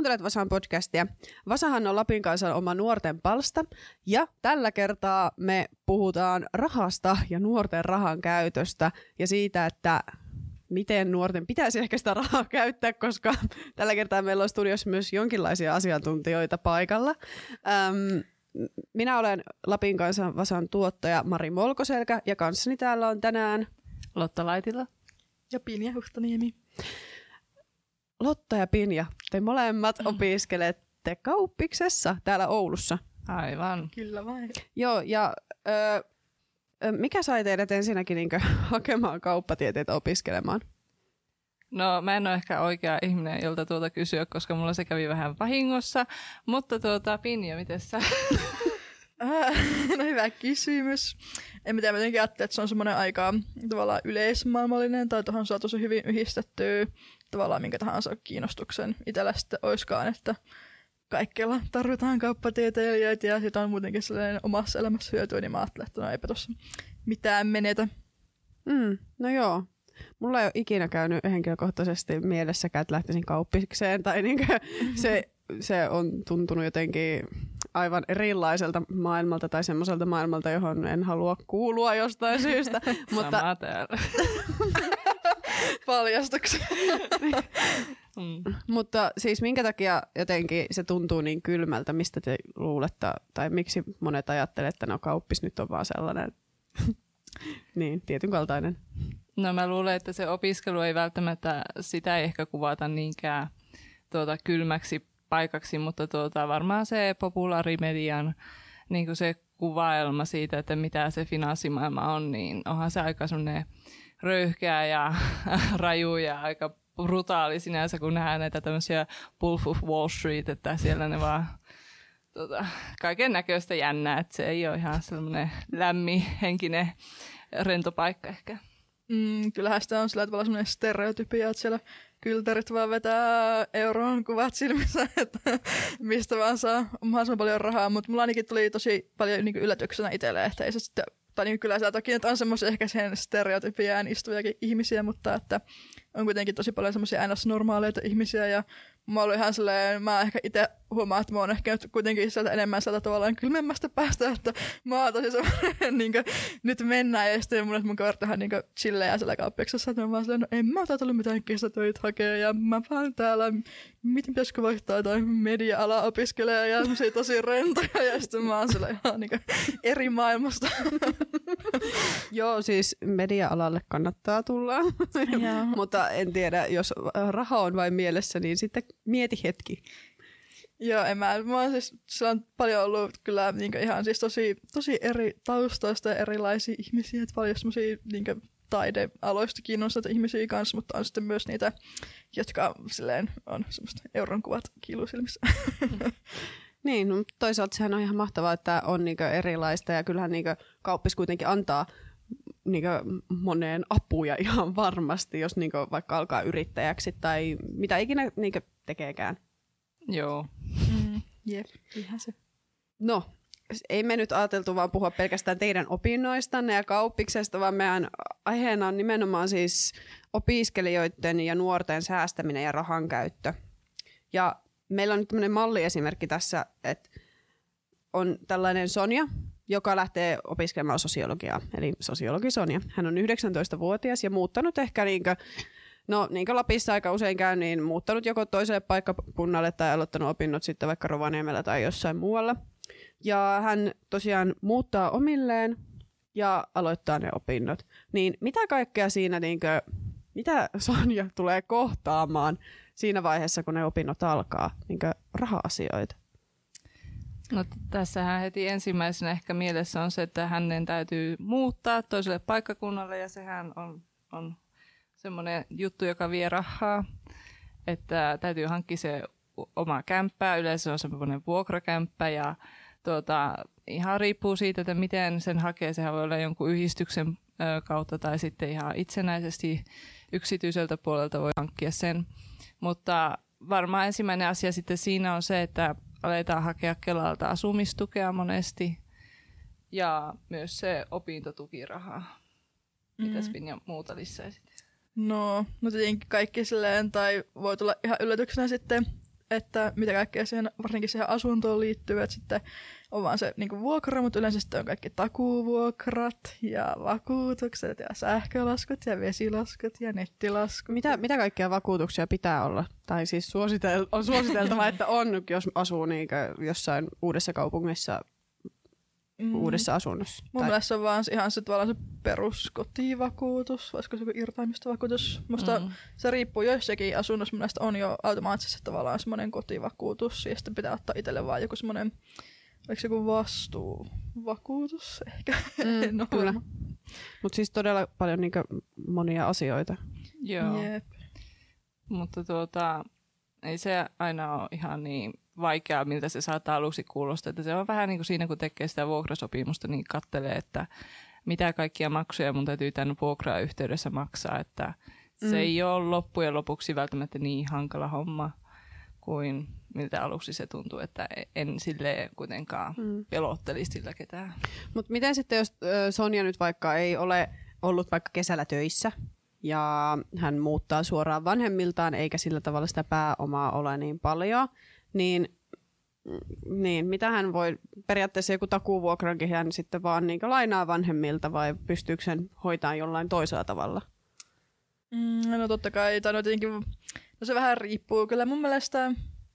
kuuntelet Vasan podcastia. Vasahan on Lapin kanssa oma nuorten palsta ja tällä kertaa me puhutaan rahasta ja nuorten rahan käytöstä ja siitä, että miten nuorten pitäisi ehkä sitä rahaa käyttää, koska tällä kertaa meillä on studiossa myös jonkinlaisia asiantuntijoita paikalla. Öm, minä olen Lapin kanssa Vasan tuottaja Mari Molkoselkä ja kanssani täällä on tänään Lotta Laitila. Ja Pinja Huhtaniemi. Lotta ja Pinja, te molemmat Mm. opiskelette kauppiksessa täällä Oulussa. Aivan. Kyllä vai? Joo, ja ö, ö, mikä sai teidät ensinnäkin niinkö hakemaan kauppatieteitä opiskelemaan? No mä en ole ehkä oikea ihminen, jolta tuota kysyä, koska mulla se kävi vähän vahingossa. Mutta tuota, Pinja, miten sä? Äh, no hyvä kysymys. En mä tiedä, mä jotenkin ajattelin, että se on semmoinen aika tavallaan yleismaailmallinen, tai tuohon saa tosi hyvin yhdistettyä tavallaan minkä tahansa kiinnostuksen itsellä sitten oiskaan, että kaikkialla tarvitaan kauppatieteilijöitä ja sitä on muutenkin sellainen omassa elämässä hyötyä, niin mä ajattelin, että no eipä tuossa mitään menetä. Mm, no joo. Mulla ei ole ikinä käynyt henkilökohtaisesti mielessäkään, että lähtisin kauppikseen, tai niinkö se, se on tuntunut jotenkin aivan erilaiselta maailmalta tai semmoiselta maailmalta, johon en halua kuulua jostain syystä. Mutta Sama täällä. Paljastuksia. Mm. Mutta siis minkä takia jotenkin se tuntuu niin kylmältä, mistä te luulette, tai miksi monet ajattelee, että no kauppis nyt on vaan sellainen, niin, tietyn kaltainen. No mä luulen, että se opiskelu ei välttämättä, sitä ei ehkä kuvata niinkään tuota, kylmäksi paikaksi, mutta tuota, varmaan se populaarimedian niin kuin se kuvaelma siitä, että mitä se finanssimaailma on, niin onhan se aika semmoinen röyhkeä ja raju ja aika brutaali sinänsä, kun nähdään näitä tämmöisiä Wolf of Wall Street, että siellä ne vaan tota, kaiken näköistä jännää, että se ei ole ihan semmoinen lämmin henkinen rento paikka ehkä. Mm, kyllähän sitä on sillä tavalla semmoinen stereotypia, että siellä kyltärit vaan vetää euron kuvat silmissä, että mistä vaan saa mahdollisimman paljon rahaa, mutta mulla ainakin tuli tosi paljon niin yllätyksenä itselle, että ei se sitten, tai niin kyllä siellä toki on semmoisia ehkä sen stereotypiaan istuviakin ihmisiä, mutta että on kuitenkin tosi paljon semmoisia ns. normaaleita ihmisiä ja mä olin ihan silleen, mä ehkä itse huomaan, että mä oon ehkä kuitenkin sieltä enemmän sieltä tavallaan kylmemmästä päästä, että mä oon tosi semmoinen, niin kuin, nyt mennään ja sitten mun, mun kaverit ihan niin chillejä siellä kauppiksessa, että mä vaan silleen, no en mä tullut mitään kesätöitä hakea ja mä vaan täällä, miten pitäisikö vaihtaa jotain media-ala opiskelemaan? Ja semmoisia tosi rentoja ja sitten mä oon siellä ihan niin eri maailmasta. Joo, siis media-alalle kannattaa tulla, mutta en tiedä, jos raha on vain mielessä, niin sitten mieti hetki. Joo, en mä, mä oon siis, sillä on paljon ollut kyllä niin ihan siis tosi, tosi eri taustoista ja erilaisia ihmisiä, että paljon semmoisia niin taidealoista kiinnostuneita ihmisiä kanssa, mutta on sitten myös niitä, jotka silleen on semmoista euron kuvat kiilusilmissä. Niin, no, toisaalta sehän on ihan mahtavaa, että on niinkö erilaista ja kyllähän niinkö kauppis kuitenkin antaa niinkö moneen apuja ihan varmasti, jos niinkö vaikka alkaa yrittäjäksi tai mitä ikinä niinkö tekeekään. Joo. Mm, jep, ihan se. No, ei me nyt ajateltu vaan puhua pelkästään teidän opinnoistanne ja kauppiksesta, vaan meidän aiheena on nimenomaan siis opiskelijoiden ja nuorten säästäminen ja rahan käyttö. Ja meillä on nyt tämmöinen malliesimerkki tässä, että on tällainen Sonja, joka lähtee opiskelemaan sosiologiaa, eli sosiologi Sonja. Hän on 19-vuotias ja muuttanut ehkä niinkö, no niin kuin Lapissa aika usein käy, niin muuttanut joko toiselle paikkakunnalle tai aloittanut opinnot sitten vaikka Rovaniemellä tai jossain muualla. Ja hän tosiaan muuttaa omilleen ja aloittaa ne opinnot. Niin mitä kaikkea siinä, niinkö, mitä Sonja tulee kohtaamaan siinä vaiheessa, kun ne opinnot alkaa, niinkö raha-asioita? No tässähän heti ensimmäisenä ehkä mielessä on se, että hänen täytyy muuttaa toiselle paikkakunnalle ja sehän on, on semmoinen juttu, joka vie rahaa, että täytyy hankkia se oma kämppää, yleensä on semmoinen vuokrakämppä ja tuota, ihan riippuu siitä, että miten sen hakee. Sehän voi olla jonkun yhdistyksen kautta tai sitten ihan itsenäisesti yksityiseltä puolelta voi hankkia sen. Mutta varmaan ensimmäinen asia sitten siinä on se, että aletaan hakea Kelalta asumistukea monesti ja myös se opintotukiraha. Mitäs Mm. Pinja muuta lisäisit? No, no tietenkin kaikki silleen, tai voi tulla ihan yllätyksenä sitten, että mitä kaikkea siihen, varsinkin siihen asuntoon liittyy, että sitten on vaan se niin vuokra, mutta yleensä sitten on kaikki takuvuokrat ja vakuutukset ja sähkölaskut ja vesilaskut ja nettilaskut. Mitä, mitä kaikkia vakuutuksia pitää olla? Tai siis suositel, on suositeltava, että on, jos asuu niinkö jossain uudessa kaupungissa mm. uudessa asunnossa. Mun tai... mielestä se on vaan ihan se, se peruskotivakuutus, voisiko se irtaimistovakuutus. Musta mm. se riippuu joissakin asunnossa, mun on jo automaattisesti tavallaan semmoinen kotivakuutus, ja sitten pitää ottaa itselle vaan joku semmoinen, oliko se joku vastuuvakuutus ehkä? Mm, no, kyllä. Mutta siis todella paljon niinku monia asioita. Joo. Jep. Mutta tuota, ei se aina ole ihan niin vaikeaa, miltä se saattaa aluksi kuulostaa. Että se on vähän niin kuin siinä, kun tekee sitä vuokrasopimusta, niin kattelee, että mitä kaikkia maksuja mun täytyy tämän vuokrayhteydessä maksaa. Että se mm. ei ole loppujen lopuksi välttämättä niin hankala homma kuin miltä aluksi se tuntuu, että en sille kuitenkaan mm. pelottelisi sillä ketään. Mutta miten sitten, jos Sonja nyt vaikka ei ole ollut vaikka kesällä töissä, ja hän muuttaa suoraan vanhemmiltaan, eikä sillä tavalla sitä pääomaa ole niin paljon, niin, niin mitä hän voi, periaatteessa joku takuvuokrankin hän sitten vaan niin lainaa vanhemmilta vai pystyykö sen hoitaa jollain toisella tavalla? Mm, no totta kai, tai no tietenkin, no se vähän riippuu. Kyllä mun mielestä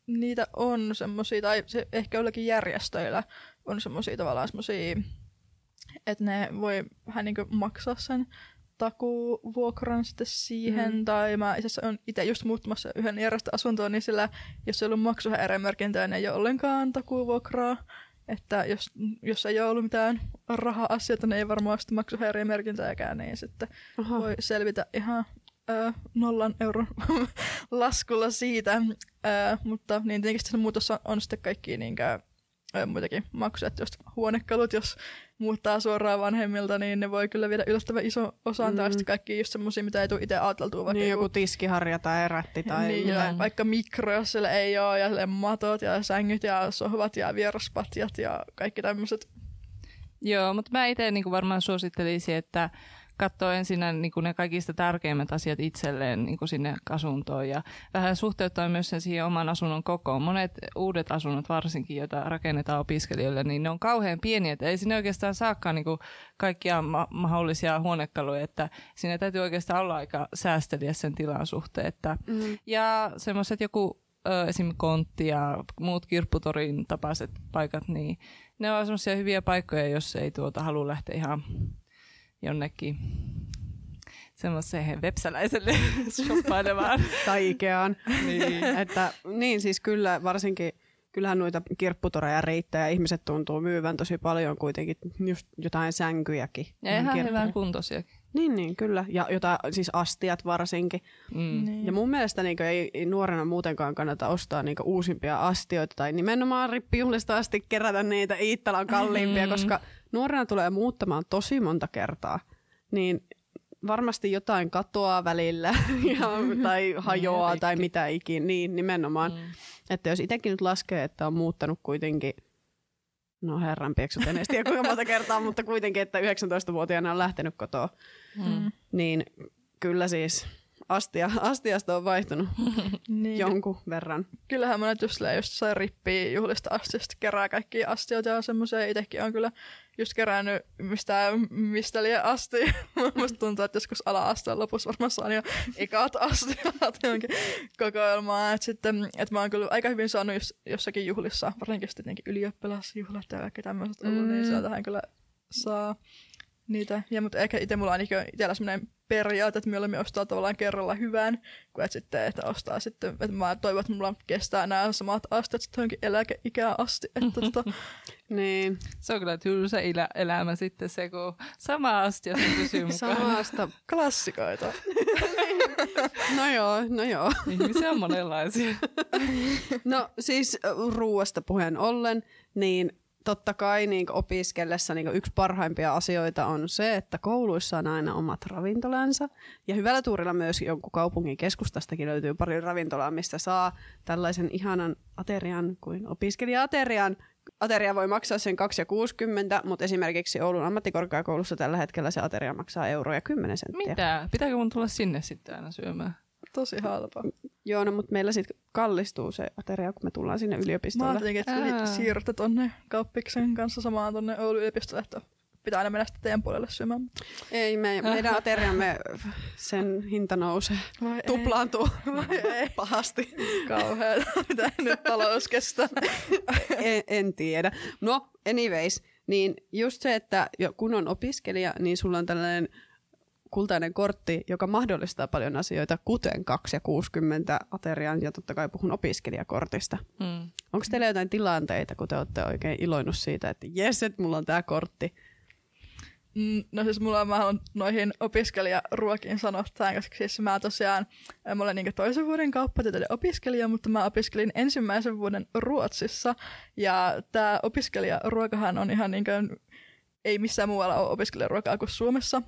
niitä on semmoisia, tai se ehkä jollakin järjestöillä on semmoisia tavallaan semmoisia, että ne voi vähän niin maksaa sen takuvuokran sitten siihen, mm. tai mä itse asiassa olen itse just muuttamassa yhden järjestöasuntoon, niin sillä jos ei ollut maksuhäiriömerkintää, niin ei ole ollenkaan takuvuokraa. Että jos, jos ei ole ollut mitään raha-asioita, niin ei varmaan sitten maksuhäiriömerkintääkään, niin sitten Aha. voi selvitä ihan ö, nollan euron laskulla siitä. Ö, mutta niin tietenkin se muutos on, on sitten kaikki niinkään muitakin maksuja, että jos huonekalut, jos muuttaa suoraan vanhemmilta, niin ne voi kyllä viedä yllättävän iso osan, mm. tai sitten kaikki just semmoisia, mitä ei tule itse ajateltua. Vaikka niin, joku tiskiharja tai rätti tai niin, ja vaikka mikro, jos siellä ei ole, ja matot ja sängyt ja sohvat ja vieraspatjat ja kaikki tämmöiset. Joo, mutta mä itse niin varmaan suosittelisin, että katsoa ensin niin kuin ne kaikista tärkeimmät asiat itselleen niin kuin sinne asuntoon ja vähän suhteuttaa myös sen siihen oman asunnon kokoon. Monet uudet asunnot varsinkin, joita rakennetaan opiskelijoille, niin ne on kauhean pieniä, että ei sinne oikeastaan saakaan niin kuin kaikkia ma- mahdollisia huonekaluja, että sinne täytyy oikeastaan olla aika säästeliä sen tilan suhteen. Että, mm. Ja semmoiset joku esim. kontti ja muut kirpputorin tapaiset paikat, niin ne on semmoisia hyviä paikkoja, jos ei tuota halua lähteä ihan jonnekin semmoiseen websäläiselle shoppailemaan. tai Ikeaan. niin. Että, niin siis kyllä varsinkin kyllähän noita kirpputoreja riittää ja ihmiset tuntuu myyvän tosi paljon kuitenkin just jotain sänkyjäkin. Ja ihan hyvän kuntoisiakin. Niin, niin, kyllä. Ja jota, siis astiat varsinkin. Mm. Niin. Ja mun mielestä niin ei, ei nuorena muutenkaan kannata ostaa niin uusimpia astioita tai nimenomaan rippijuhlista asti kerätä niitä Iittalan kalliimpia, mm. koska nuorena tulee muuttamaan tosi monta kertaa. Niin varmasti jotain katoaa välillä ja, tai hajoaa niin, tai mitä ikinä. Niin, nimenomaan. Mm. Että jos itsekin nyt laskee, että on muuttanut kuitenkin No herran pieksut, en tiedä kuinka monta kertaa, mutta kuitenkin, että 19-vuotiaana on lähtenyt kotoa. Mm. Niin kyllä siis astia, astiasta on vaihtunut niin. jonkun verran. Kyllähän monet just, just sai rippiä juhlista astiasta, kerää kaikki astioita ja semmoisia. Itsekin on kyllä just kerännyt mistä, mistä liian asti. Musta tuntuu, että joskus ala-asteen lopussa varmaan saan jo ikat astiat johonkin kokoelmaan. Et sitten, et mä oon kyllä aika hyvin saanut jos, jossakin juhlissa, varsinkin sitten ylioppilasjuhlat ja kaikki tämmöiset ollut, niin mm. niin sieltähän kyllä saa niitä. Ja, mutta ehkä itse mulla on itsellä semmoinen periaate, että mieluummin ostaa tavallaan kerralla hyvän, kuin että sitten, että ostaa sitten, että mä toivon, että mulla kestää nämä samat asteet sitten johonkin eläkeikään asti. Että tota... niin. Se on kyllä tylsä elä, elämä sitten se, kun sama astia se pysyy mukaan. Samasta. Klassikoita. no joo, no joo. Ihmisiä on monenlaisia. no siis ruuasta puheen ollen, niin totta kai niin opiskellessa niin yksi parhaimpia asioita on se, että kouluissa on aina omat ravintolansa. Ja hyvällä tuurilla myös jonkun kaupungin keskustastakin löytyy paljon ravintolaa, mistä saa tällaisen ihanan aterian kuin opiskelija-aterian. Ateria voi maksaa sen 2,60, mutta esimerkiksi Oulun ammattikorkeakoulussa tällä hetkellä se ateria maksaa euroja 10 senttiä. Mitä? Pitääkö mun tulla sinne sitten aina syömään? Tosi halpa. Joo, no, mutta meillä sitten kallistuu se ateria, kun me tullaan sinne Mä yliopistolle. ajattelin, että Ää. siirrytte tonne kauppiksen kanssa samaan tonne Oulun yliopistolle, että pitää aina mennä sitten teidän puolelle syömään. Ei, me, meidän ateriamme, sen hinta nousee, Vai tuplaantuu Vai ei. pahasti. Kauheaa, mitä nyt talous kestää. en, en tiedä. No, anyways, niin just se, että kun on opiskelija, niin sulla on tällainen kultainen kortti, joka mahdollistaa paljon asioita, kuten 2 ja 60 aterian, ja totta kai puhun opiskelijakortista. Mm. Onko teillä jotain tilanteita, kun te olette oikein iloinnut siitä, että jes, että mulla on tämä kortti? Mm, No siis mulla on, mä haluan noihin opiskelijaruokiin sanoa tämän, koska siis mä tosiaan, mä olen niin toisen vuoden kauppatieteiden opiskelija, mutta mä opiskelin ensimmäisen vuoden Ruotsissa. Ja tämä opiskelijaruokahan on ihan niin kuin, ei missään muualla ole opiskelijaruokaa kuin Suomessa.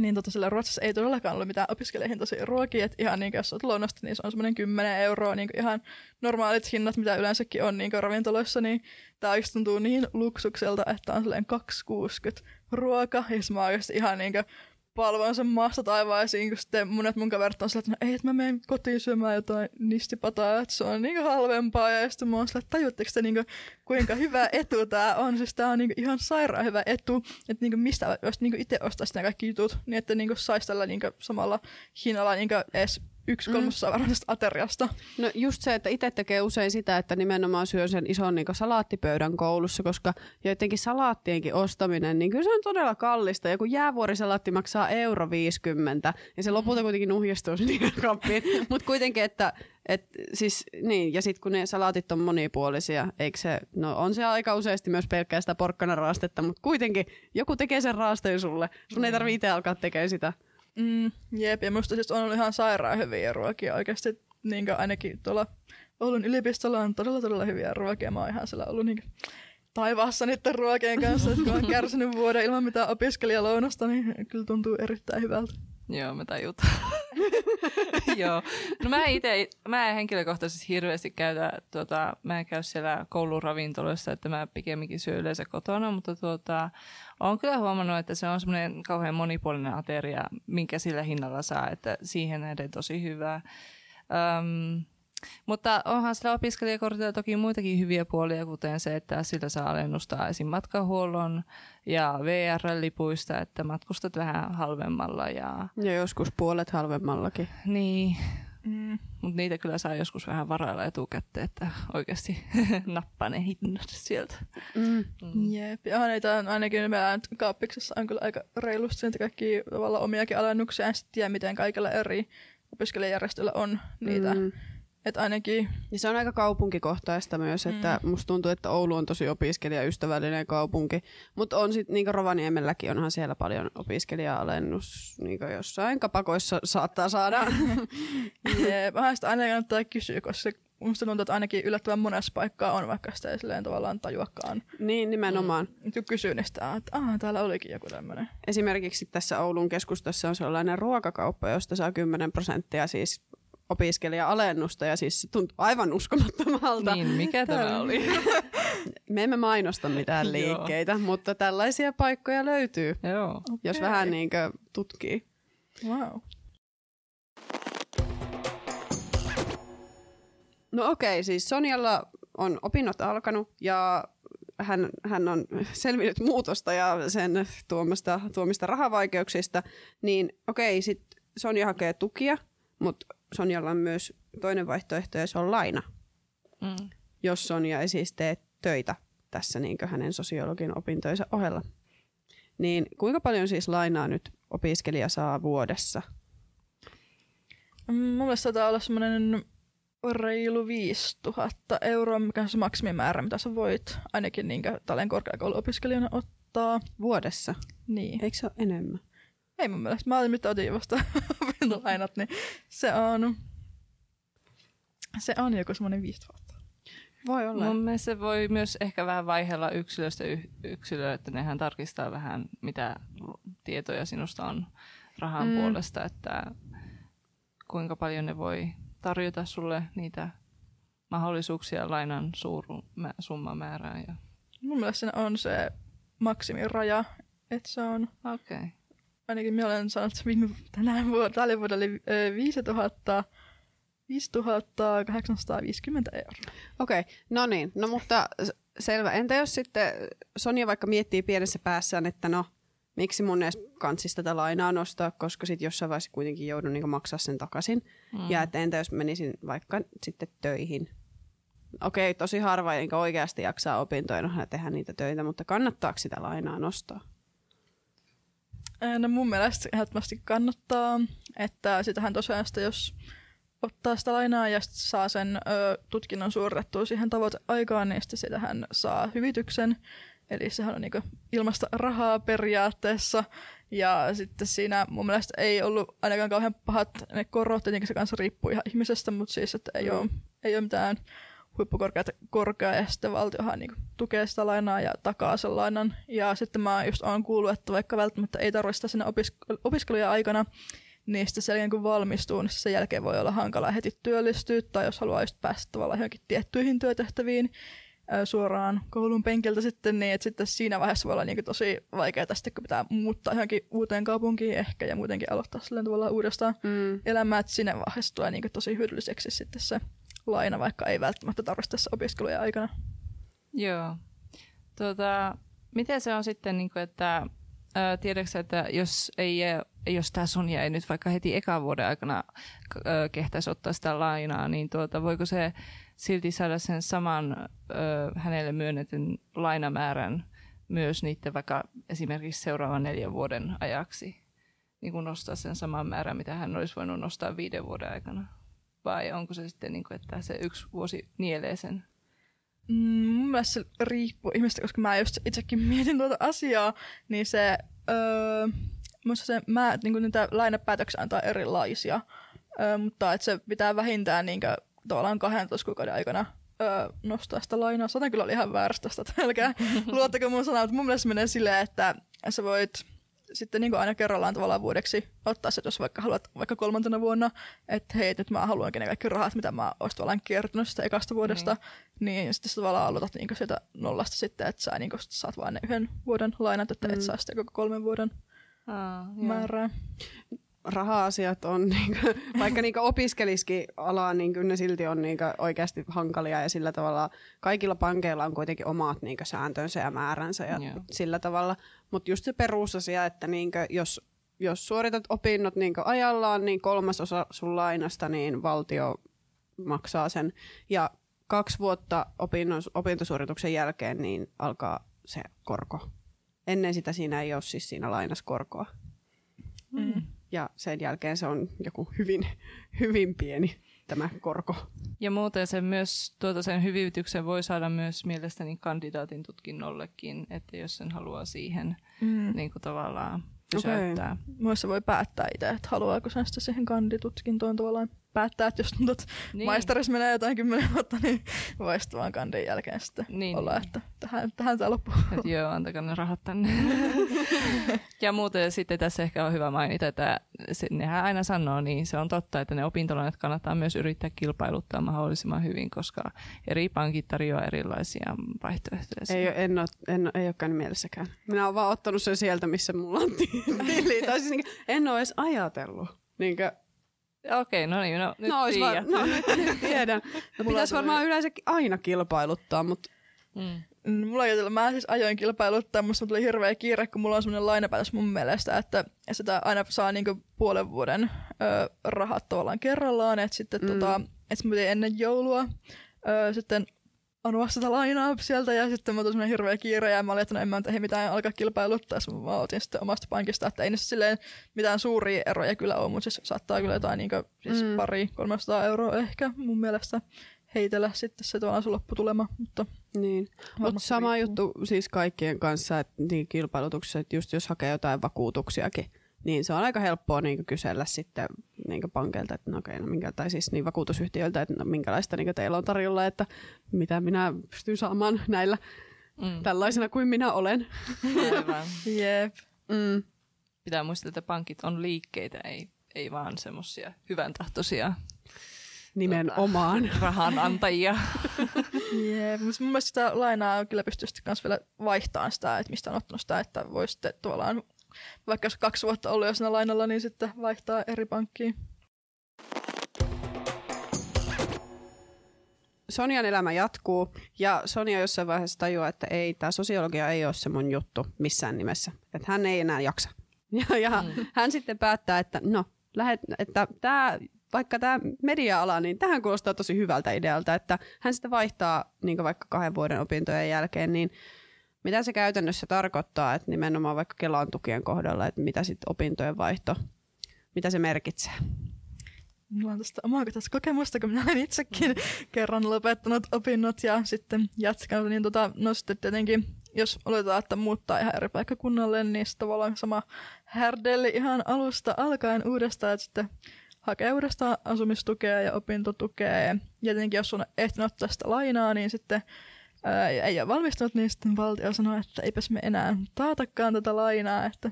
Niin tota, sillä Ruotsissa ei todellakaan ollut mitään opiskelijahintaisia ruokia, että ihan niin jos olet lounasta, niin se on semmoinen 10 euroa, niin ihan normaalit hinnat, mitä yleensäkin on niin ravintoloissa, niin tämä oikeasti tuntuu niin luksukselta, että on silleen 2,60 ruoka, ja sit mä ihan niin kuin palvon sen maasta taivaisiin, kun sitten monet mun kaverit on silleen, että no ei, että mä menen kotiin syömään jotain nistipataa, että se on niin halvempaa, ja sitten mä oon silleen, että tajutteko te kuin, kuinka hyvä etu tää on, siis tää on niin ihan sairaan hyvä etu, että niin kuin mistä, jos niin itse ostaisi nämä kaikki jutut, niin että niin saisi tällä niin samalla hinnalla niin edes yksi kolmasosa varmaan tästä ateriasta. No just se, että itse tekee usein sitä, että nimenomaan syö sen ison niin salaattipöydän koulussa, koska joidenkin salaattienkin ostaminen, niin kyllä se on todella kallista. Joku jäävuorisalaatti maksaa euro 50 ja se lopulta kuitenkin nuhjastuu sinne kappiin. Mutta kuitenkin, että et, siis, niin, ja sitten kun ne salaatit on monipuolisia, eikö se, no on se aika useasti myös pelkkää sitä porkkanaraastetta, mutta kuitenkin joku tekee sen raasteen sulle. Sun ei tarvitse itse alkaa tekemään sitä. Mm, jep, ja musta siis on ollut ihan sairaan hyviä ruokia oikeasti, niin ainakin tuolla Oulun yliopistolla on todella todella hyviä ruokia. Mä oon ihan siellä ollut niin taivaassa niiden ruokien kanssa, että kun on kärsinyt vuoden ilman mitään opiskelijalounasta, niin kyllä tuntuu erittäin hyvältä. Joo, mä tajutaan. Joo. No mä itse, mä en henkilökohtaisesti hirveästi käytä, tuota, mä en käy siellä kouluravintoloissa, että mä pikemminkin syön yleensä kotona, mutta tuota, olen kyllä huomannut, että se on semmoinen kauhean monipuolinen ateria, minkä sillä hinnalla saa, että siihen nähden tosi hyvää. Öm, mutta onhan sillä opiskelijakortilla toki muitakin hyviä puolia, kuten se, että sillä saa alennusta esim. matkahuollon ja VR-lipuista, että matkustat vähän halvemmalla. Ja, Ja joskus puolet halvemmallakin. niin, Mm. mutta niitä kyllä saa joskus vähän varailla etukäteen, että oikeasti nappaa ne hinnat sieltä. Mm. Mm. Jep, ja niitä on ainakin meillä nyt kaappiksessa on kyllä aika reilusti niitä kaikki tavallaan omiakin alennuksia, en sitten tiedä miten kaikilla eri opiskelijajärjestöillä on niitä. Mm. Mm. Että ainakin, Ja se on aika kaupunkikohtaista myös, että mm. musta tuntuu, että Oulu on tosi opiskelijaystävällinen kaupunki. Mutta on sitten, niin Rovaniemelläkin onhan siellä paljon opiskelija-alennus, niin jossain kapakoissa saattaa saada. jep, vähän sitä aina kannattaa kysyä, koska musta tuntuu, että ainakin yllättävän monessa paikkaa on, vaikka sitä ei silleen tavallaan tajuakaan. niin, nimenomaan. Nyt kun kysyy, niin sitä, että ah, täällä olikin joku tämmöinen. Esimerkiksi tässä Oulun keskustassa on sellainen ruokakauppa, josta saa 10 prosenttia siis opiskelija-alennusta ja siis se tuntuu aivan uskomattomalta. Niin, mikä tämä oli? Me emme mainosta mitään Joo. liikkeitä, mutta tällaisia paikkoja löytyy, Joo. jos Okei. vähän niin tutkii. Wow. No okei, siis Sonjalla on opinnot alkanut ja hän, hän on selvinnyt muutosta ja sen tuomasta, tuomista rahavaikeuksista, niin okei, sitten Sonja hakee tukia, mutta Sonjalla on myös toinen vaihtoehto ja se on laina, Mm. jos Sonja ei siis tee töitä tässä niin hänen sosiologin opintojensa ohella. Niin kuinka paljon siis lainaa nyt opiskelija saa vuodessa? Mm, Mun mielestä taitaa olla semmoinen reilu 5000 euroa, mikä on se maksimimäärä, mitä sä voit ainakin niin tällainen korkeakouluopiskelijana ottaa. Vuodessa? Niin. Eikö se ole enemmän? Ei mun mielestä. Mä olin nyt otin vasta opintolainat, niin se on, se on joku semmoinen 5000. Voi olla. Mun mielestä se voi myös ehkä vähän vaihella yksilöstä y- yksilöön, että nehän tarkistaa vähän, mitä tietoja sinusta on rahan Mm. puolesta, että kuinka paljon ne voi tarjota sulle niitä mahdollisuuksia lainan suuru, mä, summamäärää. Ja... Mun mielestä siinä on se maksimiraja, että se on Okei. Okay. Ainakin minä olen saanut viime tänä vuonna, tälle vuodelle ö, 5000, 5850 euroa. Okei, okay. no niin. No mutta selvä. Entä jos sitten Sonja vaikka miettii pienessä päässään, että no, miksi mun edes kanssisi tätä lainaa nostaa, koska sitten jossain vaiheessa kuitenkin joudun niin maksaa sen takaisin. Mm. Ja että entä jos menisin vaikka sitten töihin. Okei, okay, tosi harva niin oikeasti jaksaa opintojen ohella tehdä niitä töitä, mutta kannattaako sitä lainaa nostaa? Ö, No mun mielestä ehdottomasti kannattaa, että sitähän tosiaan sitä, jos ottaa sitä lainaa ja sit saa sen ö, tutkinnon suoritettua siihen tavoiteaikaan, niin sitten sitähän saa hyvityksen. Eli sehän on niinku ilmasta rahaa periaatteessa. Ja sitten siinä mun mielestä ei ollut ainakaan kauhean pahat ne korot, tietenkin se kanssa riippuu ihan ihmisestä, mutta siis, että ei, Mm. ole, ei ole mitään huippukorkeata korkea ja sitten valtiohan niin tukee sitä lainaa ja takaa sen lainan. Ja sitten mä just oon kuullut, että vaikka välttämättä ei tarvitse sitä siinä opisk- opiskelujen aikana, niin sitten sen jälkeen kun valmistuu, niin sen jälkeen voi olla hankala heti työllistyä tai jos haluaa just päästä tavallaan johonkin tiettyihin työtehtäviin ö, suoraan koulun penkiltä sitten, niin että sitten siinä vaiheessa voi olla niin tosi vaikeaa sitten, kun pitää muuttaa johonkin uuteen kaupunkiin ehkä ja muutenkin aloittaa silleen tavallaan uudestaan Mm. elämää, että siinä vaiheessa tulee niin tosi hyödylliseksi sitten se laina, vaikka ei välttämättä tarvitse tässä opiskelujen aikana. Joo. Tuota, miten se on sitten, niin kuin, että tiedätkö, että jos, ei, jos tämä Sonja ei nyt vaikka heti ekan vuoden aikana kehtäisi ottaa sitä lainaa, niin tuota, voiko se silti saada sen saman hänelle myönnetyn lainamäärän myös niiden vaikka esimerkiksi seuraavan neljän vuoden ajaksi? Niin kuin nostaa sen saman määrän, mitä hän olisi voinut nostaa viiden vuoden aikana? Vai onko se sitten, niin kuin, että se yksi vuosi nielee sen? Mm, mun mielestä se riippuu ihmistä, koska mä just itsekin mietin tuota asiaa, niin se, öö, musta se, mä, niin niitä lainapäätöksiä antaa erilaisia, öö, mutta että se pitää vähintään niin kuin, tavallaan 12 kuukauden aikana öö, nostaa sitä lainaa. Saatan kyllä olla ihan väärästä tästä, älkää luottako mun sanaa, mutta mun mielestä se menee silleen, että sä voit sitten niin aina kerrallaan tavallaan vuodeksi ottaa se, jos vaikka haluat vaikka kolmantena vuonna, että hei, nyt mä haluankin ne kaikki rahat, mitä mä olisin tavallaan kertonut sitä ekasta vuodesta, mm. niin sitten sä tavallaan aloitat niin sieltä nollasta sitten, että sä niin saat vain ne yhden vuoden lainat, että mm. et saa sitten koko kolmen vuoden Aa, joo. Raha-asiat on, niin kuin, vaikka niin opiskelisikin alaa, niin kyllä ne silti on niin oikeasti hankalia ja sillä tavalla kaikilla pankeilla on kuitenkin omat niin sääntönsä ja määränsä ja Joo. sillä tavalla. Mutta just se perusasia, että niin jos, jos suoritat opinnot niin ajallaan, niin kolmas osa sun lainasta, niin valtio maksaa sen. Ja kaksi vuotta opinnon, opintosuorituksen jälkeen niin alkaa se korko. Ennen sitä siinä ei ole siis siinä lainassa korkoa. Mm. Ja sen jälkeen se on joku hyvin, hyvin pieni tämä korko. Ja muuten sen myös tuota sen hyvityksen voi saada myös mielestäni kandidaatin tutkinnollekin, että jos sen haluaa siihen Mm. niin kuin tavallaan pysäyttää. Okay. Muissa voi päättää itse, että haluaako sen sitten siihen kanditutkintoon tavallaan päättää, että jos tuntuu, että niin. maisterissa menee jotain kymmenen vuotta, niin voi sitten vaan kandin jälkeen sitten Niin, olla, niin. että tähän, tähän tämä loppuu. Että joo, antakaa ne rahat tänne. ja muuten sitten tässä ehkä on hyvä mainita, että se, nehän aina sanoo, niin se on totta, että ne opintolainat kannattaa myös yrittää kilpailuttaa mahdollisimman hyvin, koska eri pankit tarjoaa erilaisia vaihtoehtoja. Ei, ole- en ole, en, ole- ei ole käynyt mielessäkään. Minä olen vaan ottanut sen sieltä, missä mulla on ti- tili. Tai siis niin, en ole edes ajatellut. Niin kuin, Okei, no niin, no nyt no, var, no nyt, nyt tiedän. No, pitäisi varmaan yleensäkin aina kilpailuttaa, mutta Mm. Mm, Mulla ei mä siis ajoin kilpailuttaa, musta tuli hirveä kiire, kun mulla on semmoinen lainapäätös mun mielestä, että sitä aina saa niinku puolen vuoden ö, rahat tavallaan kerrallaan, että sitten Mm. mm. tota, et mä tein ennen joulua ö, sitten anoa sitä lainaa sieltä ja sitten mä tuli hirveä kiire ja mä olin, että no en mä ehdi mitään alkaa kilpailuttaa, mä otin sitten omasta pankista, että ei niissä silleen mitään suuria eroja kyllä ole, mutta siis saattaa kyllä jotain niinku, siis Mm. pari, 300 euroa ehkä mun mielestä heitellä sitten se tavallaan se lopputulema, mutta niin. Mut sama riippuu. juttu siis kaikkien kanssa, että niin kilpailutuksessa, että just jos hakee jotain vakuutuksiakin, niin se on aika helppoa niin kysellä sitten niin pankeilta, että no okei, no minkä, tai siis niin vakuutusyhtiöiltä, että no minkälaista niin teillä on tarjolla, että mitä minä pystyn saamaan näillä Mm. tällaisena kuin minä olen. Aivan. Jep. Mm. Pitää muistaa, että pankit on liikkeitä, ei, ei vaan semmoisia hyvän tahtoisia Nimenomaan. rahanantajia. Jep. Mut mun mielestä sitä lainaa kyllä pystyy sitten kans vielä vaihtamaan sitä, että mistä on ottanut sitä, että voi sitten tavallaan vaikka jos kaksi vuotta ollut jo siinä lainalla, niin sitten vaihtaa eri pankkiin. Sonian elämä jatkuu ja Sonia jossain vaiheessa tajuaa, että ei, tämä sosiologia ei ole se mun juttu missään nimessä. Että hän ei enää jaksa. Ja, ja mm. hän sitten päättää, että no, lähet, että tämä, vaikka tämä media-ala, niin tähän kuulostaa tosi hyvältä idealta, että hän sitten vaihtaa niin vaikka kahden vuoden opintojen jälkeen, niin mitä se käytännössä tarkoittaa, että nimenomaan vaikka Kelan tukien kohdalla, että mitä sitten opintojen vaihto, mitä se merkitsee? Minulla on tästä omakotaista kokemusta, kun minä olen itsekin kerran lopettanut opinnot ja sitten jatkanut, niin tota, no sitten tietenkin, jos oletetaan, että muuttaa ihan eri paikkakunnalle, niin sitten tavallaan sama härdelli ihan alusta alkaen uudestaan, että sitten hakee uudestaan asumistukea ja opintotukea. Ja tietenkin, jos on ehtinyt ottaa sitä lainaa, niin sitten ää, ei ole valmistunut, niin sitten valtio sanoo, että eipäs me enää taatakaan tätä lainaa, että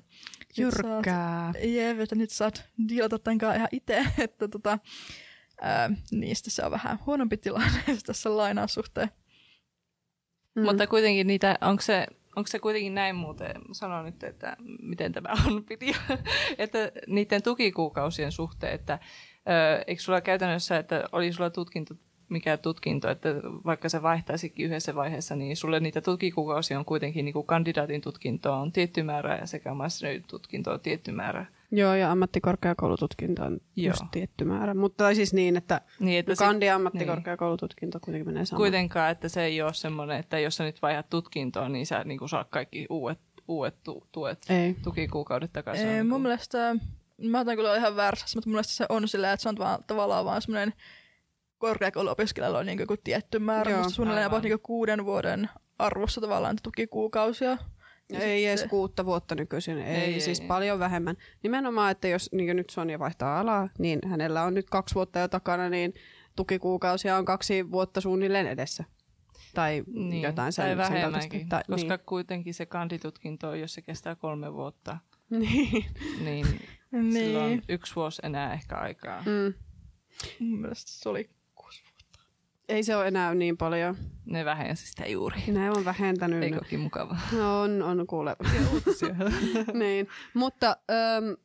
Jyrkkää. Jep, että nyt saat diilata tämän kanssa ihan itse, että tota, ää, niistä se on vähän huonompi tilanne tässä lainaussuhteen. Mm. Mutta kuitenkin niitä, onko se, onko se kuitenkin näin muuten, sano nyt, että miten tämä on piti, että niiden tukikuukausien suhteen, että ö, eikö sulla käytännössä, että oli sulla tutkinto mikä tutkinto, että vaikka se vaihtaisikin yhdessä vaiheessa, niin sulle niitä tukikuukausia on kuitenkin niin kuin kandidaatin tutkinto on tietty määrä ja sekä masterin tutkinto on tietty määrä. Joo, ja ammattikorkeakoulututkinto on Joo. just tietty määrä. Mutta siis niin, että, niin, että kandi ja ammattikorkeakoulututkinto niin. kuitenkin menee samaan. Kuitenkaan, että se ei ole semmoinen, että jos sä nyt vaihdat tutkintoa, niin sä niin kuin saa kaikki uudet, uudet tu- tuet, ei. tukikuukaudet takaisin. Ei, mun mielestä, mä otan kyllä ihan väärässä, mutta mun mielestä se on silleen, että se on vaan, tavallaan vaan semmoinen korkeakouluopiskelijalla on niin joku tietty määrä, Joo, mutta suunnilleen about niin kuuden vuoden arvossa tavallaan tukikuukausia. Ja ei edes kuutta vuotta nykyisin, ei, ei siis ei. paljon vähemmän. Nimenomaan, että jos niin nyt Sonja vaihtaa alaa, niin hänellä on nyt kaksi vuotta jo takana, niin tukikuukausia on kaksi vuotta suunnilleen edessä. Tai niin, jotain sen, tai vähemmänkin, tai, koska niin. kuitenkin se kanditutkinto, jos se kestää kolme vuotta, niin, niin, niin. silloin on yksi vuosi enää ehkä aikaa. Mm. Mun mielestä se oli ei se ole enää niin paljon. Ne vähensi sitä juuri. Ne on vähentänyt. Eikökin mukava. No, on, on kuule. niin, mutta öm,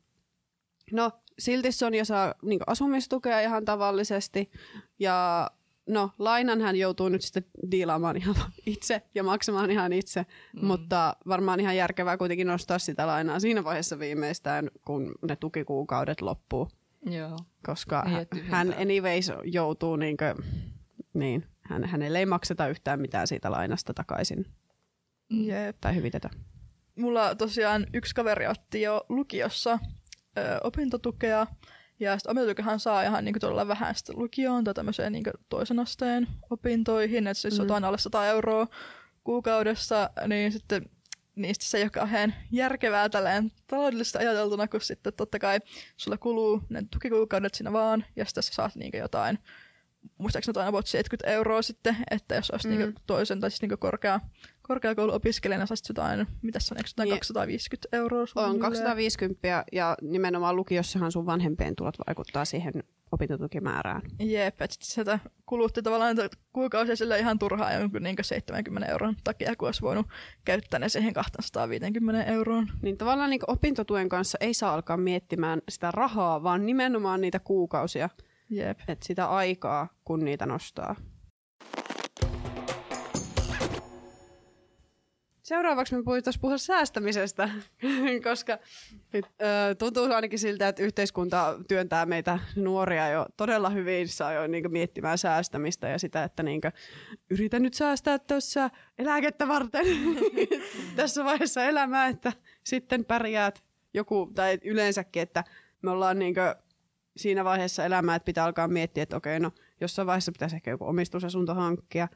no, silti Sonja saa niin asumistukea ihan tavallisesti. Ja no, lainan hän joutuu nyt sitten diilaamaan ihan itse ja maksamaan ihan itse. Mm. Mutta varmaan ihan järkevää kuitenkin nostaa sitä lainaa siinä vaiheessa viimeistään, kun ne tukikuukaudet loppuu. Joo. Koska hän anyways joutuu niinkö niin, hän, hänelle ei makseta yhtään mitään siitä lainasta takaisin. Jep. Tai hyvitetä. Mulla tosiaan yksi kaveri otti jo lukiossa ö, opintotukea. Ja sitten opintotukehan saa ihan niin todella vähän sitten lukioon tai tämmöiseen niin toisen asteen opintoihin. Että siis mm. jotain alle 100 euroa kuukaudessa, niin sitten niistä se ei ole kauhean järkevää tälleen taloudellisesti ajateltuna, kun sitten totta kai sulla kuluu ne tukikuukaudet siinä vaan, ja sitten sä saat niin jotain muistaakseni aina about 70 euroa sitten, että jos olisi mm. niinku toisen tai siis niinku korkea, korkeakouluopiskelijana, saisit jotain, mitä se on, eikö jotain niin. 250 euroa On 250 ja nimenomaan lukiossahan sun vanhempien tulot vaikuttaa siihen opintotukimäärään. Jep, että sitä kulutti tavallaan kuukausia sille ihan turhaa jonkun niin 70 euron takia, kun olisi voinut käyttää ne siihen 250 euroon. Niin tavallaan niin opintotuen kanssa ei saa alkaa miettimään sitä rahaa, vaan nimenomaan niitä kuukausia – Jep. Et sitä aikaa, kun niitä nostaa. Seuraavaksi me voitaisiin puhua säästämisestä, koska tuntuu ainakin siltä, että yhteiskunta työntää meitä nuoria jo todella hyvin saa jo niin miettimään säästämistä ja sitä, että niin yritän nyt säästää tuossa eläkettä varten tässä vaiheessa elämää, että sitten pärjäät joku, tai yleensäkin, että me ollaan niin siinä vaiheessa elämää, että pitää alkaa miettiä, että okei, no jossain vaiheessa pitäisi ehkä joku omistusasunto hankkia.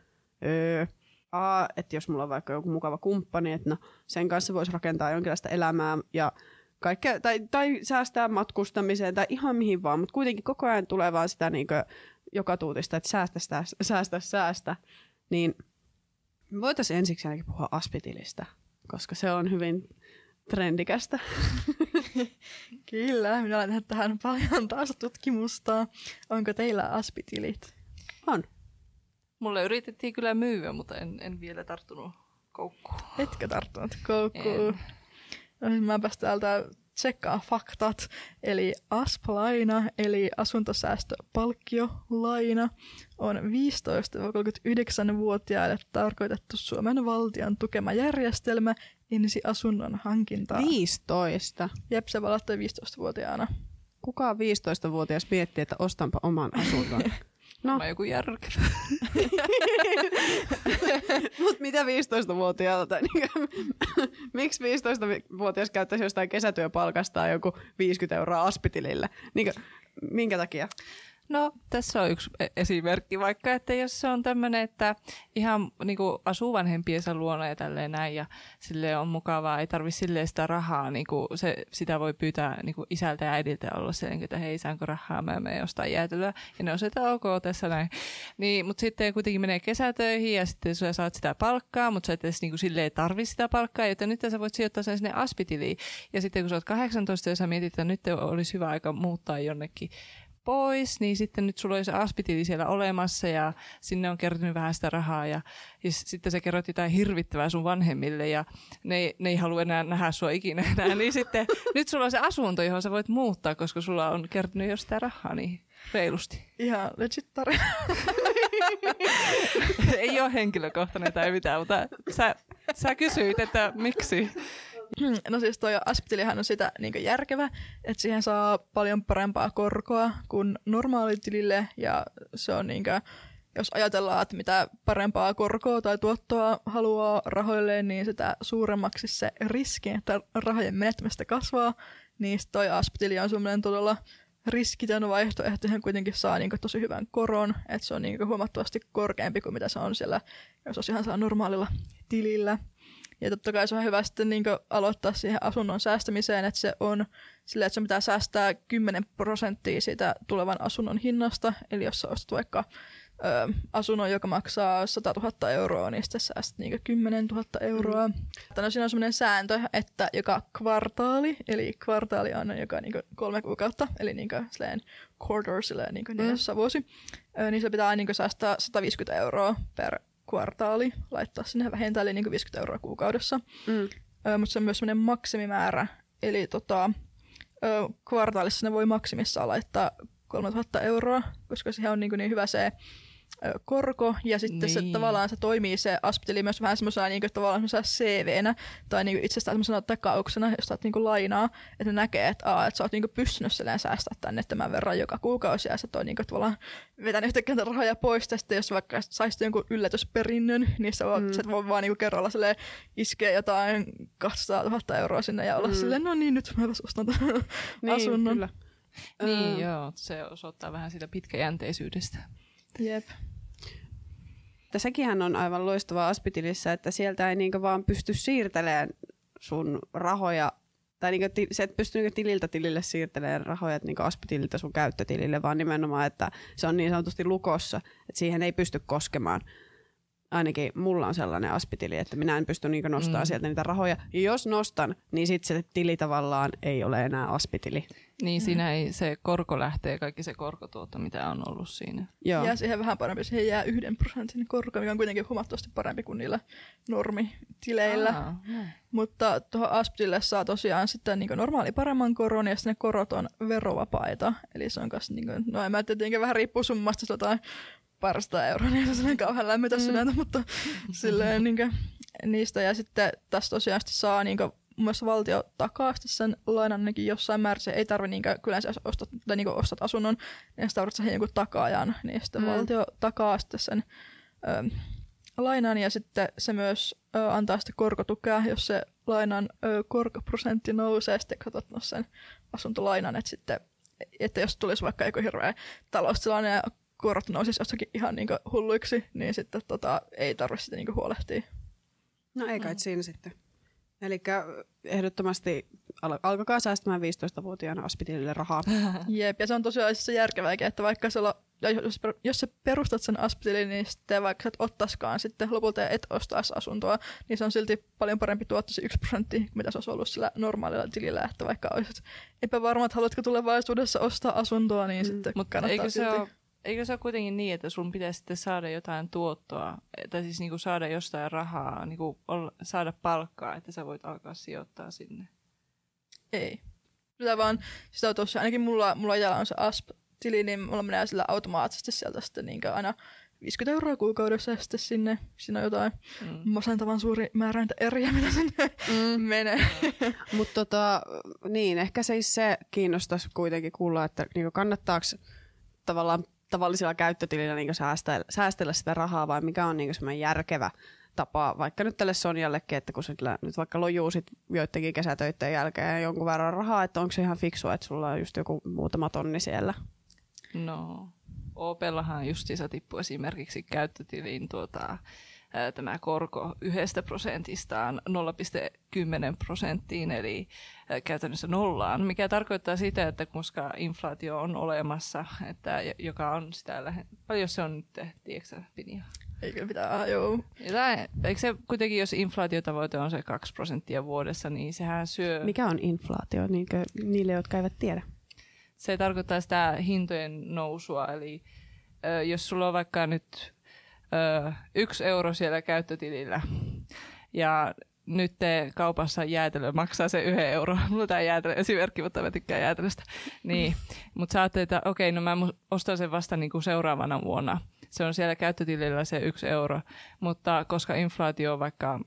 Öö, A, että jos mulla on vaikka joku mukava kumppani, että no, sen kanssa voisi rakentaa jonkinlaista elämää ja kaikkea, tai, tai säästää matkustamiseen tai ihan mihin vaan, mutta kuitenkin koko ajan tulee vaan sitä niin joka tuutista, että säästä, säästä, säästä, säästä. Niin voitaisiin ensiksi ainakin puhua aspitilistä, koska se on hyvin trendikästä. Kyllä, minä olen tehnyt tähän paljon taas tutkimusta. Onko teillä aspitilit? On. Mulle yritettiin kyllä myyä, mutta en, en vielä tarttunut koukkuun. Etkö tarttunut koukkuun? Niin mäpäs täältä tsekkaa faktat. Eli ASP-laina, eli asuntosäästöpalkkiolaina, on 15-39-vuotiaille tarkoitettu Suomen valtion tukema järjestelmä ensi asunnon hankintaa. 15. Jep, se valattoi 15-vuotiaana. Kuka 15-vuotias miettii, että ostanpa oman asunnon? No. Mä joku järkevä. Mut mitä 15-vuotiaalta? Niin miksi 15-vuotias käyttäisi jostain kesätyöpalkastaan joku 50 euroa aspitilille? Niin minkä takia? No tässä on yksi e- esimerkki vaikka, että jos se on tämmöinen, että ihan niin kuin asuu vanhempiensa luona ja tälleen näin ja sille on mukavaa, ei tarvi silleen sitä rahaa, niin kuin se, sitä voi pyytää niin kuin isältä ja äidiltä olla se, että hei saanko rahaa, mä menen jostain jäätelöä ja ne on se, että ok tässä näin. Niin, mutta sitten kuitenkin menee kesätöihin ja sitten sä saat sitä palkkaa, mutta sä et edes niin kuin tarvi sitä palkkaa, joten nyt sä voit sijoittaa sen sinne aspitiliin. Ja sitten kun sä oot 18 ja sä mietit, että nyt olisi hyvä aika muuttaa jonnekin pois, niin sitten nyt sulla oli se aspitili siellä olemassa ja sinne on kertynyt vähän sitä rahaa ja, ja sitten se kerrot jotain hirvittävää sun vanhemmille ja ne, ne ei halua enää nähdä sua ikinä enää, niin sitten nyt sulla on se asunto, johon sä voit muuttaa, koska sulla on kertynyt jo sitä rahaa niin reilusti. Ihan legit tarina. ei ole henkilökohtainen tai mitään, mutta sä, sä kysyit, että miksi. No siis toi aspitilihan on sitä niin järkevä, että siihen saa paljon parempaa korkoa kuin normaalitilille ja se on niin kuin, jos ajatellaan, että mitä parempaa korkoa tai tuottoa haluaa rahoille, niin sitä suuremmaksi se riski, että rahojen menettämistä kasvaa, niin toi aspitili on semmoinen todella riskitön vaihtoehto, hän kuitenkin saa niin tosi hyvän koron, että se on niin huomattavasti korkeampi kuin mitä se on siellä, jos olisi ihan saa normaalilla tilillä. Ja totta kai se on hyvä sitten niin aloittaa siihen asunnon säästämiseen, että se on sillä, että se pitää säästää 10 prosenttia siitä tulevan asunnon hinnasta. Eli jos sä ostat vaikka ö, asunnon, joka maksaa 100 000 euroa, niin sitten säästät niin 10 000 euroa. Mm. No, siinä on sellainen sääntö, että joka kvartaali, eli kvartaali on joka niin kolme kuukautta, eli niin silleen quarter, silleen niin mm. vuosi, niin se pitää niin säästää 150 euroa per kvartaali laittaa sinne vähintään eli niin 50 euroa kuukaudessa. Mm. Ö, mutta se on myös sellainen maksimimäärä, eli tota, ö, kvartaalissa ne voi maksimissaan laittaa 3000 euroa, koska siihen on niin, niin hyvä se korko, ja sitten niin. se tavallaan se toimii se aspiteli myös vähän semmoisena niin kuin, tavallaan CV-nä, tai niin itsestään semmoisena takauksena, jos saat niin kuin, lainaa, että ne näkee, että, aa, että sä oot niin kuin, pystynyt säästää tänne tämän verran joka kuukausi, ja sä oot niin kuin, tavallaan vetänyt yhtäkkiä rahoja pois, ja sitten jos vaikka saisit jonkun yllätysperinnön, niin sä voit, mm. sä voit vaan niin kuin, kerralla silleen, iskeä jotain 200 000 euroa sinne, ja olla mm. silleen, no niin, nyt mä ostan tämän niin, asunnon. Kyllä. Niin, uh. joo, se osoittaa vähän sitä pitkäjänteisyydestä. Jep. Että sekinhän on aivan loistava Aspitilissä, että sieltä ei niinku vaan pysty siirtelemään sun rahoja, tai niinku ti, se et pysty niinku tililtä tilille siirtelemään rahoja niinku Aspitililtä sun käyttötilille, vaan nimenomaan, että se on niin sanotusti lukossa, että siihen ei pysty koskemaan. Ainakin mulla on sellainen aspitili, että minä en pysty niinku nostamaan mm. sieltä niitä rahoja. Ja jos nostan, niin sitten se tili tavallaan ei ole enää aspitili. Niin mm. siinä ei se korko lähtee, kaikki se korkotuotto, mitä on ollut siinä. Joo. Jää siihen vähän parempi, siihen jää yhden prosentin korko, mikä on kuitenkin huomattavasti parempi kuin niillä normitileillä. Aa, Mutta tuohon Asptille saa tosiaan sitten niin normaali paremman koron, ja ne korot on verovapaita. Eli se on kas, niin kuin, no en mä tietenkin vähän riippuu summasta, jotain parista euroa, niin se on kauhean lämmitä mm. sydäntä, mutta silleen niin kuin, niistä. Ja sitten tässä tosiaan saa niin kuin, mun mielestä valtio takaa sen lainan ainakin jossain määrin. Se ei tarvi niinkään, kyllä jos ostat, tai niin ostat asunnon, niin sitä tarvitset jonkun takaajan, niin sitten mm. valtio takaa sitten sen ö, lainan ja sitten se myös ö, antaa sitten korkotukea, jos se lainan ö, korkoprosentti nousee, sitten katsot no sen asuntolainan, että sitten että jos tulisi vaikka joku hirveä taloustilanne ja korot nousisi jostakin ihan niin hulluiksi, niin sitten tota, ei tarvitse sitä niin huolehtia. No ei kai mm. siinä sitten. Eli ehdottomasti al- alkakaa säästämään 15-vuotiaana aspitilille rahaa. Jep, ja se on tosiaan se järkevääkin, että vaikka se olla, jos, jos sä perustat sen aspitilin, niin sitten vaikka et ottaskaan sitten lopulta et ostaisi asuntoa, niin se on silti paljon parempi tuotto se 1 prosentti, mitä se olisi ollut sillä normaalilla tilillä, että vaikka olisit epävarma, että haluatko tulevaisuudessa ostaa asuntoa, niin mm. sitten Mutta eikö silti. Se ole eikö se ole kuitenkin niin, että sun pitäisi sitten saada jotain tuottoa, tai siis niinku saada jostain rahaa, niinku olla, saada palkkaa, että sä voit alkaa sijoittaa sinne? Ei. Sitä vaan, sitä on tossa, ainakin mulla, mulla itsellä on se ASP-tili, niin mulla menee sillä automaattisesti sieltä sitten niin aina 50 euroa kuukaudessa ja sitten sinne, siinä on jotain mm. masentavan suuri määrä niitä eriä, mitä sinne mm. menee. Mutta tota, niin, ehkä se, se kiinnostaisi kuitenkin kuulla, että niinku kannattaako tavallaan tavallisilla käyttötilillä niinku säästellä, säästellä sitä rahaa vai mikä on niinku semmoinen järkevä tapa, vaikka nyt tälle Sonjallekin, että kun sillä nyt vaikka lojuu sit joidenkin kesätöiden jälkeen jonkun verran rahaa, että onko se ihan fiksua, että sulla on just joku muutama tonni siellä? No, Opellahan justiinsa tippui esimerkiksi käyttötiliin tuota, tämä korko yhdestä prosentistaan 0,10 prosenttiin, eli käytännössä nollaan, mikä tarkoittaa sitä, että koska inflaatio on olemassa, että joka on sitä lähe... Paljon se on nyt, tiedätkö Pinja? Eikö pitää, joo. Eikö se kuitenkin, jos inflaatiotavoite on se 2 prosenttia vuodessa, niin sehän syö... Mikä on inflaatio niinkö, niille, jotka eivät tiedä? Se tarkoittaa sitä hintojen nousua, eli ö, jos sulla on vaikka nyt yksi euro siellä käyttötilillä ja nyt te kaupassa jäätelö maksaa se yhden euro. Mulla tämä jäätelö esimerkki, mutta mä tykkään jäätelöstä. Niin. Mutta sä ajattelet, että okei, no mä ostan sen vasta niinku seuraavana vuonna. Se on siellä käyttötilillä se yksi euro. Mutta koska inflaatio on vaikka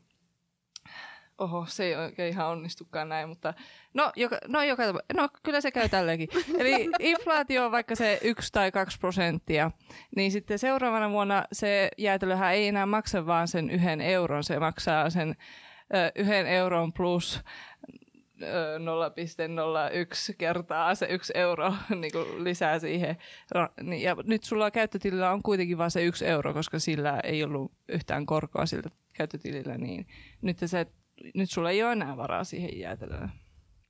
oho, se ei oikein ihan onnistukaan näin, mutta no, joka, no, joka, no kyllä se käy tälleenkin. Eli inflaatio on vaikka se yksi tai kaksi prosenttia, niin sitten seuraavana vuonna se jäätelöhän ei enää maksa vaan sen yhden euron, se maksaa sen ö, yhden euron plus 0,01 kertaa se yksi euro niin kuin lisää siihen. Niin, ja nyt sulla käyttötilillä on kuitenkin vain se yksi euro, koska sillä ei ollut yhtään korkoa siltä käyttötilillä, niin nyt se nyt sulla ei ole enää varaa siihen jäätelöön.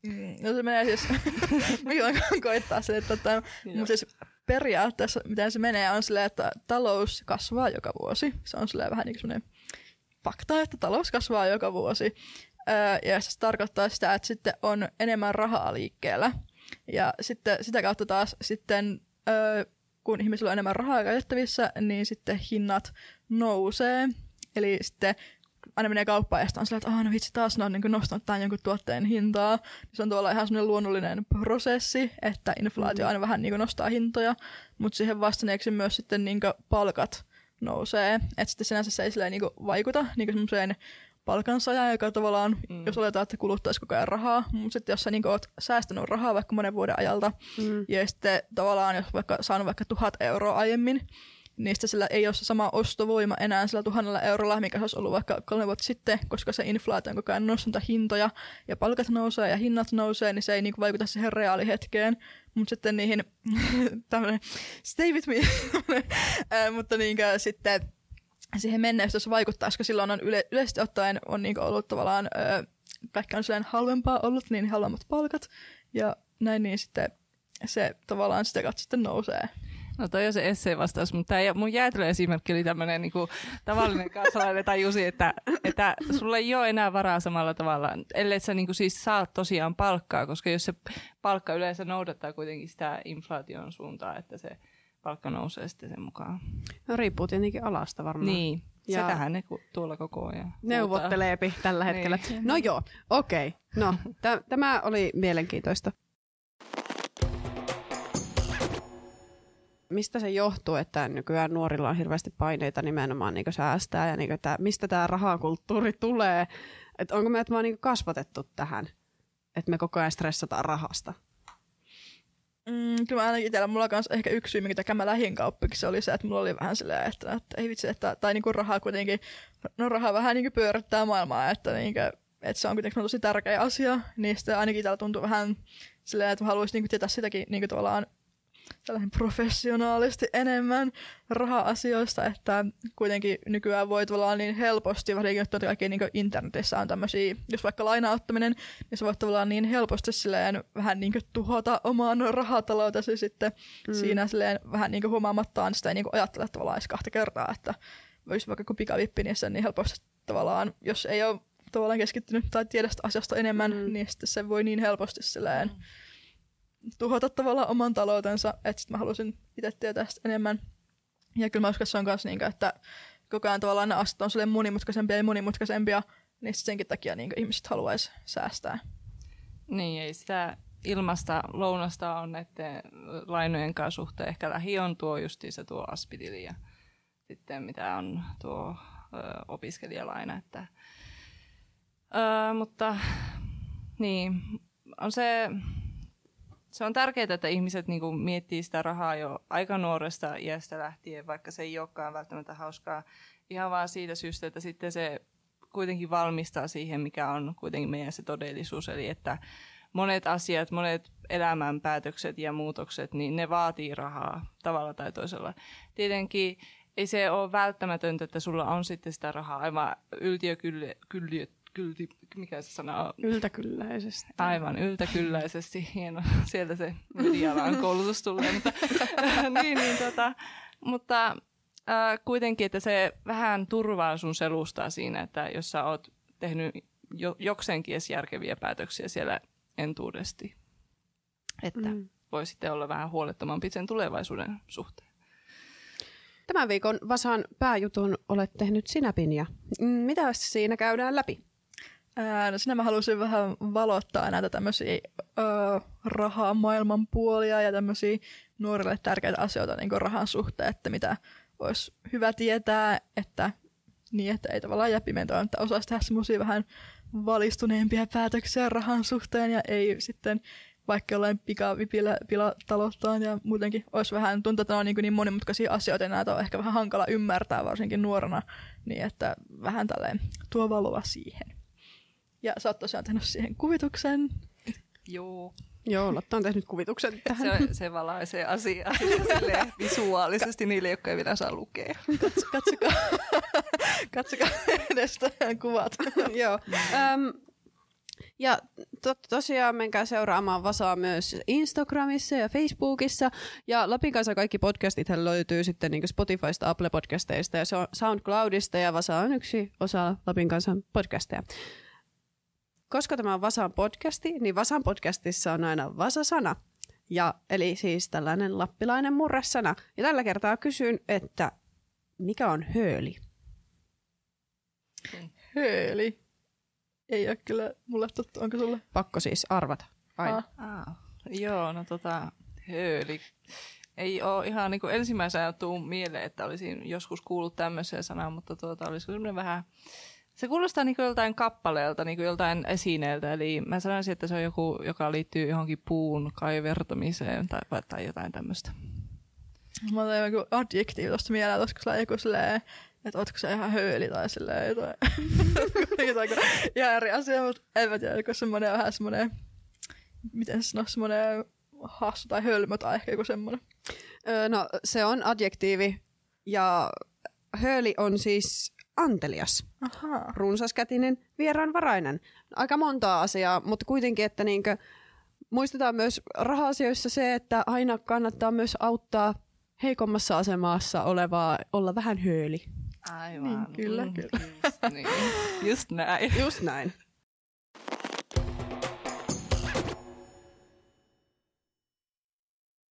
Mm, no se menee siis, milloin koittaa se, että tämä, siis periaatteessa miten se menee on silleen, että talous kasvaa joka vuosi. Se on silleen vähän niin kuin fakta, että talous kasvaa joka vuosi. Öö, ja se tarkoittaa sitä, että sitten on enemmän rahaa liikkeellä. Ja sitten sitä kautta taas sitten, öö, kun ihmisillä on enemmän rahaa käytettävissä, niin sitten hinnat nousee. Eli sitten aina menee kauppaan ja on sillä, että no vitsi taas ne on niin nostanut tämän jonkun tuotteen hintaa. Se on tavallaan ihan semmoinen luonnollinen prosessi, että inflaatio mm. aina vähän niin nostaa hintoja, mutta siihen vastanneeksi myös sitten niin palkat nousee. Että sitten sinänsä se ei silleen niin vaikuta niin semmoiseen palkansaaja, joka tavallaan, mm. jos oletaan, että kuluttaisi koko ajan rahaa, mutta sitten jos sä niin oot säästänyt rahaa vaikka monen vuoden ajalta, mm. ja sitten tavallaan, jos vaikka saanut vaikka tuhat euroa aiemmin, niistä sillä ei ole se sama ostovoima enää sillä tuhannella eurolla, mikä se olisi ollut vaikka kolme vuotta sitten, koska se inflaatio on koko ajan nostanut hintoja ja palkat nousee ja hinnat nousee, niin se ei niinku vaikuta siihen reaalihetkeen. Mutta sitten niihin, tämmöinen stay with me, äh, mutta niinkö sitten siihen menneistössä vaikuttaa, koska silloin on yle, yleisesti ottaen on niinku ollut tavallaan, äh, kaikki on halvempaa ollut, niin halvemmat palkat ja näin, niin sitten se tavallaan sitä kautta sitten nousee. No toi on se esseen vastaus, mutta tämä mun jäätelöesimerkki oli tämmöinen niinku, tavallinen kansalainen tajusi, että, että sulla ei ole enää varaa samalla tavalla, ellei sä niinku, siis saat tosiaan palkkaa, koska jos se palkka yleensä noudattaa kuitenkin sitä inflaation suuntaa, että se palkka nousee sitten sen mukaan. No riippuu tietenkin alasta varmaan. Niin, ja Sitähän ne tuolla koko ajan Neuvotteleepi tällä hetkellä. Niin. No joo, okei. Okay. No, t- tämä oli mielenkiintoista. Mistä se johtuu, että nykyään nuorilla on hirveästi paineita nimenomaan niin säästää ja niin että mistä tämä rahakulttuuri tulee? Että onko meidät vaan niin kasvatettu tähän, että me koko ajan stressataan rahasta? Mm, kyllä ainakin itsellä mulla kanssa ehkä yksi syy, minkä mä lähdin kauppiksi, oli se, että mulla oli vähän silleen, että, että ei vitsi, että, tai niinku rahaa kuitenkin, no rahaa vähän niinku pyörittää maailmaa, että, niinku, että se on kuitenkin tosi tärkeä asia, niin sitten ainakin täällä tuntuu vähän silleen, että mä haluaisin niinku tietää sitäkin niinku tavallaan tällainen professionaalisti enemmän raha-asioista, että kuitenkin nykyään voi tavallaan niin helposti, varsinkin että kaikki niin internetissä on tämmöisiä, jos vaikka lainauttaminen, niin se voi tavallaan niin helposti silleen vähän niin tuhota oman rahataloutesi sitten mm. siinä silleen vähän niin huomaamattaan sitä ei niin ajattele tavallaan edes kahta kertaa, että voisi vaikka kun pikavippi, niin se niin helposti tavallaan, jos ei ole tavallaan keskittynyt tai tiedä asiasta enemmän, mm. niin sitten se voi niin helposti silleen mm tuhota tavallaan oman taloutensa, että sit mä halusin itse tietää sitä enemmän. Ja kyllä mä uskon, että se on myös niin, että koko ajan tavallaan ne astot on sille monimutkaisempia ja monimutkaisempia, niin senkin takia niin ihmiset haluaisi säästää. Niin, ei sitä ilmasta lounasta on näiden lainojen kanssa suhteen. Ehkä lähi on tuo se tuo aspitili ja sitten mitä on tuo ö, opiskelijalaina. Että, ö, mutta niin, on se, se on tärkeää, että ihmiset niinku miettii sitä rahaa jo aika nuoresta iästä lähtien, vaikka se ei olekaan välttämättä hauskaa. Ihan vaan siitä syystä, että sitten se kuitenkin valmistaa siihen, mikä on kuitenkin meidän se todellisuus. Eli että monet asiat, monet elämänpäätökset ja muutokset, niin ne vaatii rahaa tavalla tai toisella. Tietenkin ei se ole välttämätöntä, että sulla on sitten sitä rahaa aivan yltiökylli, kylli, kylti, mikä se sana on? Yltäkylläisesti. Aivan, yltäkylläisesti. Hieno, sieltä se medialan koulutus tulee. mutta, niin, niin, tota, mutta äh, kuitenkin, että se vähän turvaa sun selustaa siinä, että jos sä oot tehnyt jo, jokseenkin edes järkeviä päätöksiä siellä entuudesti. Että mm. voi sitten olla vähän huolettomampi sen tulevaisuuden suhteen. Tämän viikon Vasan pääjutun olet tehnyt sinä, Pinja. Mitä siinä käydään läpi? Ää, no sinä mä halusin vähän valottaa näitä tämmöisiä rahaa maailman puolia ja tämmöisiä nuorille tärkeitä asioita niin rahan suhteen, että mitä olisi hyvä tietää, että niin, että ei tavallaan jää pimentoa, että osaisi tehdä semmoisia vähän valistuneempia päätöksiä rahan suhteen ja ei sitten vaikka jollain pikavipillä pilatalouttaan ja muutenkin olisi vähän, tuntuu, että on niin, niin monimutkaisia asioita ja näitä on ehkä vähän hankala ymmärtää varsinkin nuorena, niin että vähän tälleen tuo valoa siihen. Ja sä oot tosiaan tehnyt siihen kuvituksen. Joo. Joo, Lotta on tehnyt kuvituksen tähän. Se, se valaisee asiaa visuaalisesti niille, jotka ei vielä saa lukea. Katso, katsokaa, katsokaa edes kuvat. Joo. Um, ja to, tosiaan menkää seuraamaan Vasaa myös Instagramissa ja Facebookissa. Ja Lapin kanssa kaikki podcastit löytyy sitten niin Spotifysta, Apple podcasteista ja SoundCloudista. Ja Vasa on yksi osa Lapin kanssa podcasteja. Koska tämä on Vasan podcasti, niin Vasan podcastissa on aina Vasa-sana. Ja, eli siis tällainen lappilainen murresana. Ja tällä kertaa kysyn, että mikä on hööli? Hööli? Ei ole kyllä mulle tuttu, onko sulle? Pakko siis arvata. Aina. Ah. Ah. Joo, no tota, hööli. Ei ole ihan niin ensimmäisenä tuu mieleen, että olisin joskus kuullut tämmöisen sanan, mutta tuota, olisiko semmoinen vähän... Se kuulostaa niin kuin joltain kappaleelta, niin kuin joltain esineeltä. Eli mä sanoisin, että se on joku, joka liittyy johonkin puun kaivertamiseen tai, tai jotain tämmöistä. Mä otan joku adjektiivi tuosta mieleen, koska sulla joku silleen, että ootko se ihan höyli tai silleen jotain. jotain ihan eri asia, mutta en mä tiedä, kun semmoinen on vähän semmoinen, miten se sanoo, semmoinen hassu tai hölmö tai ehkä joku semmoinen. Öö, no se on adjektiivi ja hööli on siis antelias, Aha. runsaskätinen, vieraanvarainen. Aika montaa asiaa, mutta kuitenkin, että niinkö, muistetaan myös raha-asioissa se, että aina kannattaa myös auttaa heikommassa asemassa olevaa olla vähän hööli. Aivan. Niin, kyllä, mm, kyllä. Just, niin. Just näin. Just näin.